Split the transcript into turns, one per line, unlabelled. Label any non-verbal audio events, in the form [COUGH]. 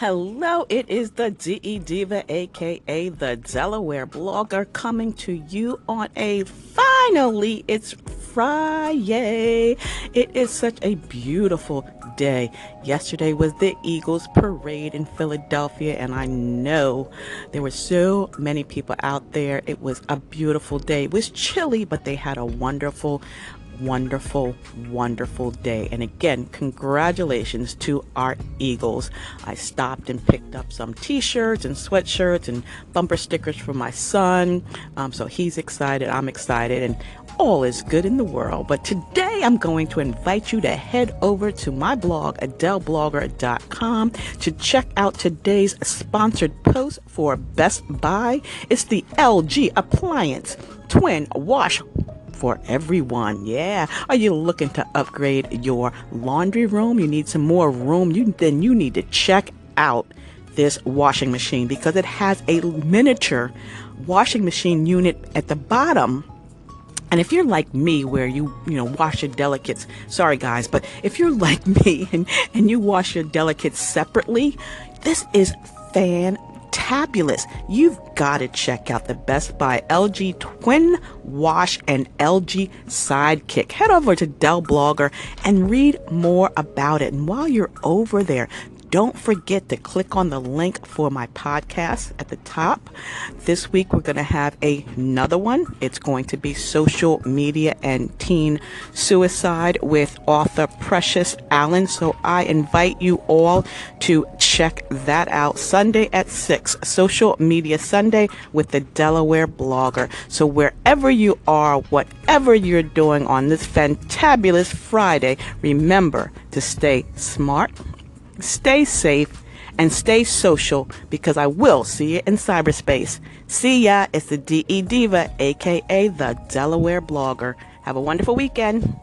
Hello, it is the DE Diva, aka the Delaware blogger, coming to you on a finally, it's Friday. It is such a beautiful day. Yesterday was the Eagles parade in Philadelphia, and I know there were so many people out there. It was a beautiful day. It was chilly, but they had a wonderful wonderful, wonderful day. And again, congratulations to our Eagles. I stopped and picked up some t shirts and sweatshirts and bumper stickers for my son. Um, so he's excited, I'm excited, and all is good in the world. But today I'm going to invite you to head over to my blog, AdeleBlogger.com, to check out today's sponsored post for Best Buy. It's the LG Appliance Twin Wash for everyone. Yeah. Are you looking to upgrade your laundry room? You need some more room? You then you need to check out this washing machine because it has a miniature washing machine unit at the bottom. And if you're like me, where you, you know, wash your delicates, sorry guys, but if you're [LAUGHS] like me and, and you wash your delicates separately, this is fantastic fantabulous. You've got to check out the Best Buy LG Twin Wash and LG Sidekick. Head over to Dell Blogger and read more about it. And while you're over there, don't forget to click on the link for my podcast at the top. This week we're going to have a, another one. It's going to be social media and teen suicide with author Precious Allen. So I invite you all to check that out Sunday at 6, Social Media Sunday with the Delaware blogger. So wherever you are, whatever you're doing on this fantabulous Friday, remember to stay smart stay safe, and stay social because I will see you in cyberspace. See ya. It's the DE Diva, aka the Delaware blogger. Have a wonderful weekend.